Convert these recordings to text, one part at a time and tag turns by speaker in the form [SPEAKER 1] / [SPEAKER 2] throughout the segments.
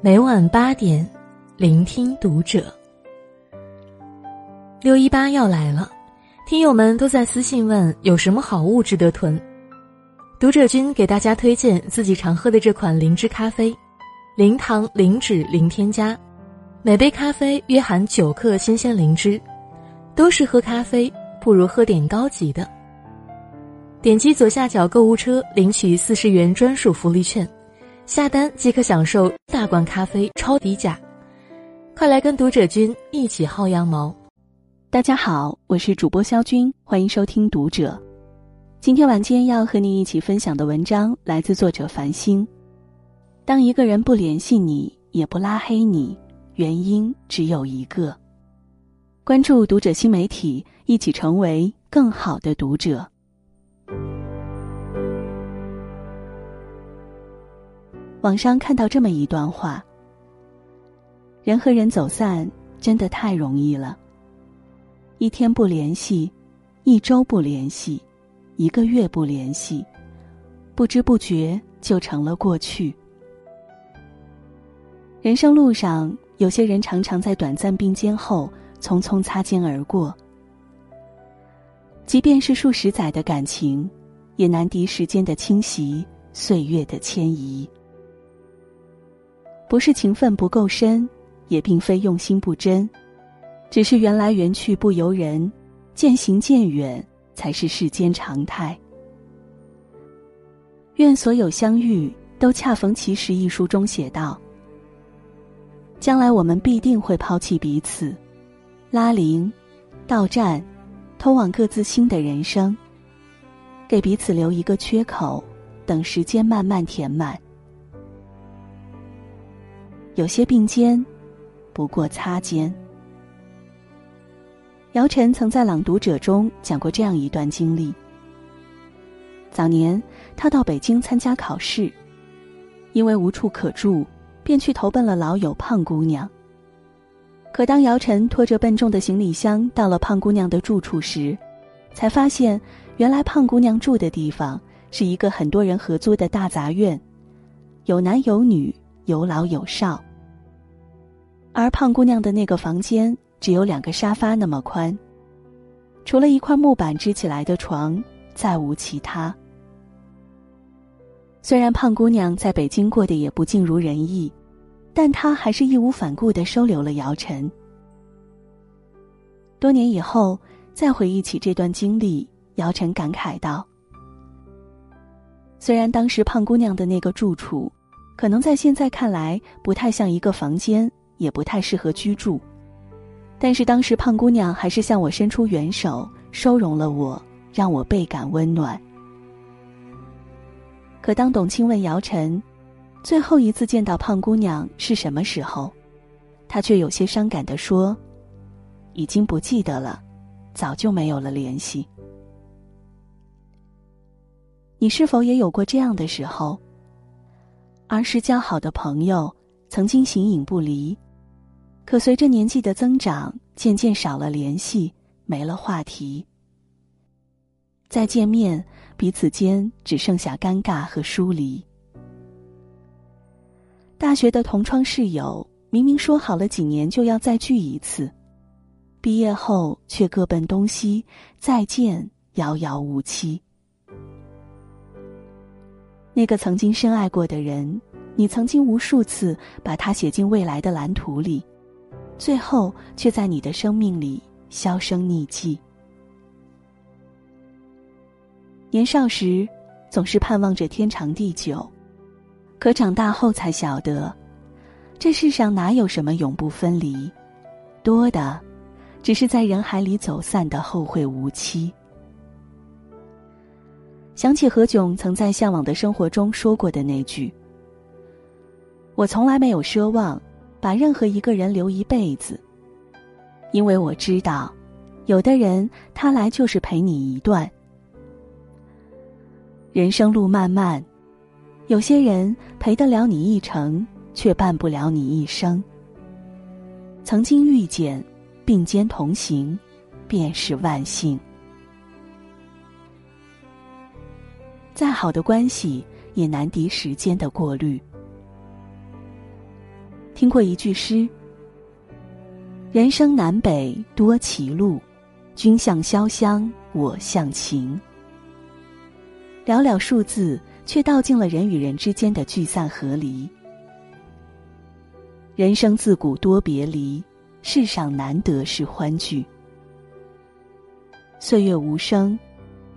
[SPEAKER 1] 每晚八点，聆听读者。六一八要来了，听友们都在私信问有什么好物值得囤。读者君给大家推荐自己常喝的这款灵芝咖啡，零糖、零脂、零添加，每杯咖啡约含九克新鲜灵芝，都是喝咖啡，不如喝点高级的。点击左下角购物车领取四十元专属福利券，下单即可享受大罐咖啡超低价，快来跟读者君一起薅羊毛！
[SPEAKER 2] 大家好，我是主播肖军，欢迎收听读者。今天晚间要和你一起分享的文章来自作者繁星。当一个人不联系你，也不拉黑你，原因只有一个。关注读者新媒体，一起成为更好的读者。网上看到这么一段话：人和人走散真的太容易了。一天不联系，一周不联系。一个月不联系，不知不觉就成了过去。人生路上，有些人常常在短暂并肩后匆匆擦肩而过。即便是数十载的感情，也难敌时间的侵袭，岁月的迁移。不是情分不够深，也并非用心不真，只是缘来缘去不由人，渐行渐远。才是世间常态。愿所有相遇都恰逢其时。一书中写道：“将来我们必定会抛弃彼此，拉铃、到站，通往各自新的人生，给彼此留一个缺口，等时间慢慢填满。有些并肩，不过擦肩。”姚晨曾在《朗读者》中讲过这样一段经历：早年他到北京参加考试，因为无处可住，便去投奔了老友胖姑娘。可当姚晨拖着笨重的行李箱到了胖姑娘的住处时，才发现原来胖姑娘住的地方是一个很多人合租的大杂院，有男有女，有老有少。而胖姑娘的那个房间。只有两个沙发那么宽，除了一块木板支起来的床，再无其他。虽然胖姑娘在北京过得也不尽如人意，但她还是义无反顾的收留了姚晨。多年以后，再回忆起这段经历，姚晨感慨道：“虽然当时胖姑娘的那个住处，可能在现在看来不太像一个房间，也不太适合居住。”但是当时胖姑娘还是向我伸出援手，收容了我，让我倍感温暖。可当董卿问姚晨，最后一次见到胖姑娘是什么时候，她却有些伤感的说：“已经不记得了，早就没有了联系。”你是否也有过这样的时候？儿时交好的朋友，曾经形影不离。可随着年纪的增长，渐渐少了联系，没了话题。再见面，彼此间只剩下尴尬和疏离。大学的同窗室友，明明说好了几年就要再聚一次，毕业后却各奔东西，再见遥遥无期。那个曾经深爱过的人，你曾经无数次把他写进未来的蓝图里。最后，却在你的生命里销声匿迹。年少时，总是盼望着天长地久，可长大后才晓得，这世上哪有什么永不分离，多的，只是在人海里走散的后会无期。想起何炅曾在《向往的生活》中说过的那句：“我从来没有奢望。”把任何一个人留一辈子，因为我知道，有的人他来就是陪你一段。人生路漫漫，有些人陪得了你一程，却伴不了你一生。曾经遇见，并肩同行，便是万幸。再好的关系，也难敌时间的过滤。听过一句诗：“人生南北多歧路，君向潇湘，我向秦。”寥寥数字，却道尽了人与人之间的聚散合离。人生自古多别离，世上难得是欢聚。岁月无声，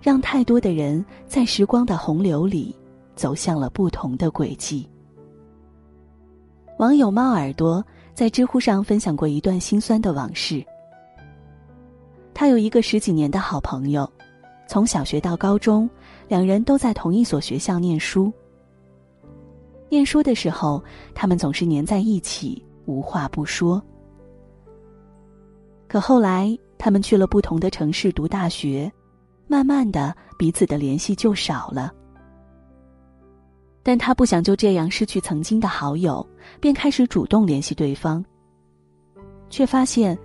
[SPEAKER 2] 让太多的人在时光的洪流里走向了不同的轨迹。网友猫耳朵在知乎上分享过一段心酸的往事。他有一个十几年的好朋友，从小学到高中，两人都在同一所学校念书。念书的时候，他们总是黏在一起，无话不说。可后来，他们去了不同的城市读大学，慢慢的，彼此的联系就少了。但他不想就这样失去曾经的好友，便开始主动联系对方。却发现，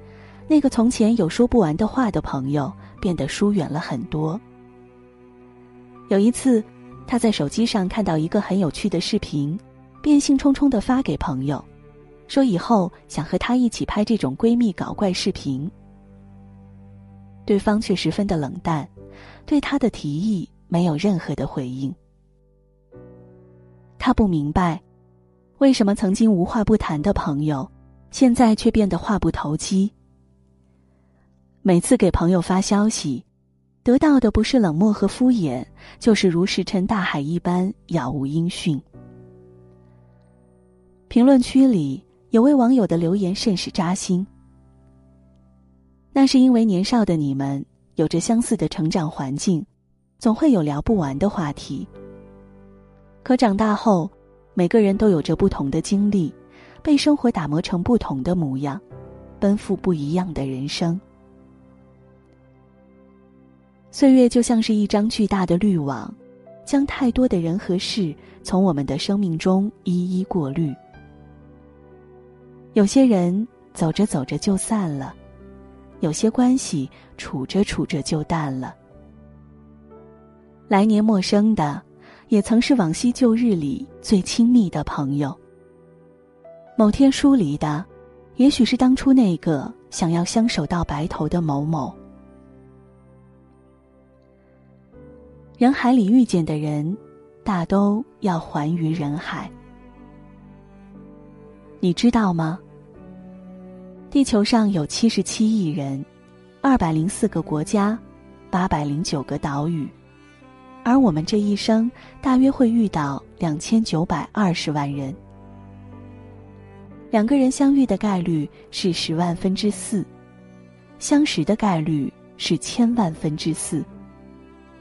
[SPEAKER 2] 那个从前有说不完的话的朋友，变得疏远了很多。有一次，他在手机上看到一个很有趣的视频，便兴冲冲的发给朋友，说以后想和他一起拍这种闺蜜搞怪视频。对方却十分的冷淡，对他的提议没有任何的回应。他不明白，为什么曾经无话不谈的朋友，现在却变得话不投机。每次给朋友发消息，得到的不是冷漠和敷衍，就是如石沉大海一般杳无音讯。评论区里有位网友的留言甚是扎心。那是因为年少的你们有着相似的成长环境，总会有聊不完的话题。可长大后，每个人都有着不同的经历，被生活打磨成不同的模样，奔赴不一样的人生。岁月就像是一张巨大的滤网，将太多的人和事从我们的生命中一一过滤。有些人走着走着就散了，有些关系处着处着就淡了。来年陌生的。也曾是往昔旧日里最亲密的朋友。某天疏离的，也许是当初那个想要相守到白头的某某。人海里遇见的人，大都要还于人海。你知道吗？地球上有七十七亿人，二百零四个国家，八百零九个岛屿。而我们这一生大约会遇到两千九百二十万人，两个人相遇的概率是十万分之四，相识的概率是千万分之四，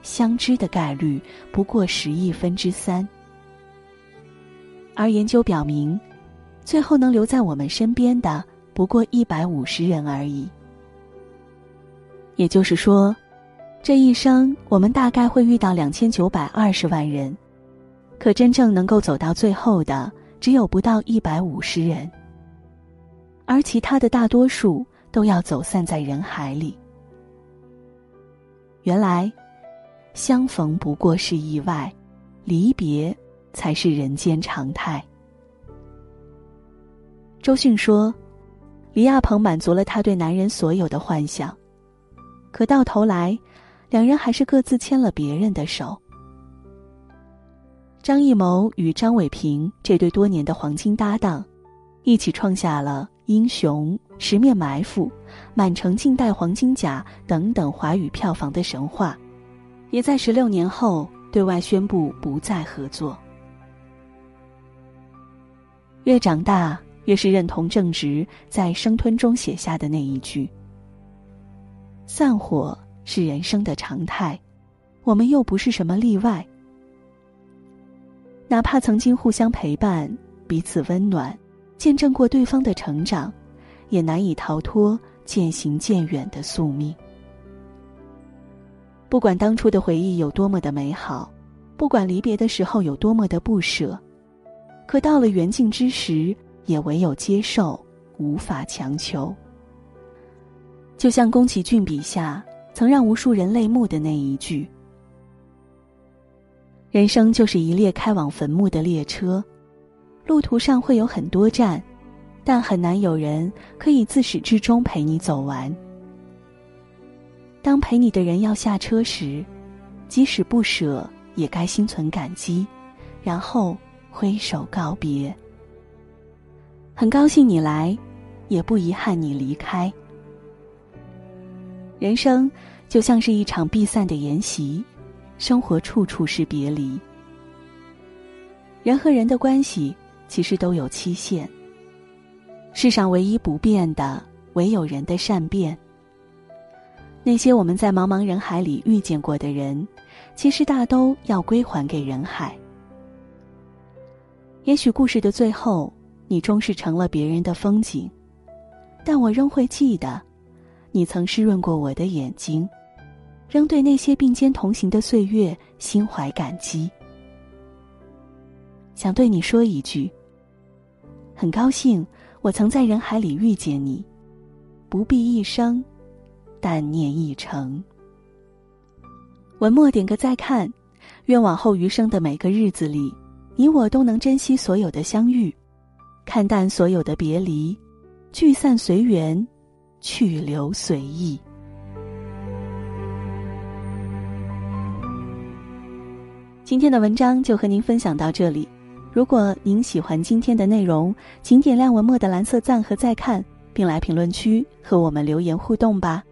[SPEAKER 2] 相知的概率不过十亿分之三。而研究表明，最后能留在我们身边的不过一百五十人而已。也就是说。这一生，我们大概会遇到两千九百二十万人，可真正能够走到最后的，只有不到一百五十人，而其他的大多数都要走散在人海里。原来，相逢不过是意外，离别才是人间常态。周迅说：“李亚鹏满足了他对男人所有的幻想，可到头来。”两人还是各自牵了别人的手。张艺谋与张伟平这对多年的黄金搭档，一起创下了《英雄》《十面埋伏》《满城尽带黄金甲》等等华语票房的神话，也在十六年后对外宣布不再合作。越长大，越是认同正直在《生吞》中写下的那一句：“散伙。”是人生的常态，我们又不是什么例外。哪怕曾经互相陪伴、彼此温暖、见证过对方的成长，也难以逃脱渐行渐远的宿命。不管当初的回忆有多么的美好，不管离别的时候有多么的不舍，可到了缘尽之时，也唯有接受，无法强求。就像宫崎骏笔下。曾让无数人泪目的那一句：“人生就是一列开往坟墓的列车，路途上会有很多站，但很难有人可以自始至终陪你走完。当陪你的人要下车时，即使不舍，也该心存感激，然后挥手告别。很高兴你来，也不遗憾你离开。人生就像是一场必散的筵席，生活处处是别离。人和人的关系其实都有期限。世上唯一不变的，唯有人的善变。那些我们在茫茫人海里遇见过的人，其实大都要归还给人海。也许故事的最后，你终是成了别人的风景，但我仍会记得。你曾湿润过我的眼睛，仍对那些并肩同行的岁月心怀感激。想对你说一句：很高兴我曾在人海里遇见你，不必一生，但念一程。文末点个再看，愿往后余生的每个日子里，你我都能珍惜所有的相遇，看淡所有的别离，聚散随缘。去留随意。今天的文章就和您分享到这里。如果您喜欢今天的内容，请点亮文末的蓝色赞和再看，并来评论区和我们留言互动吧。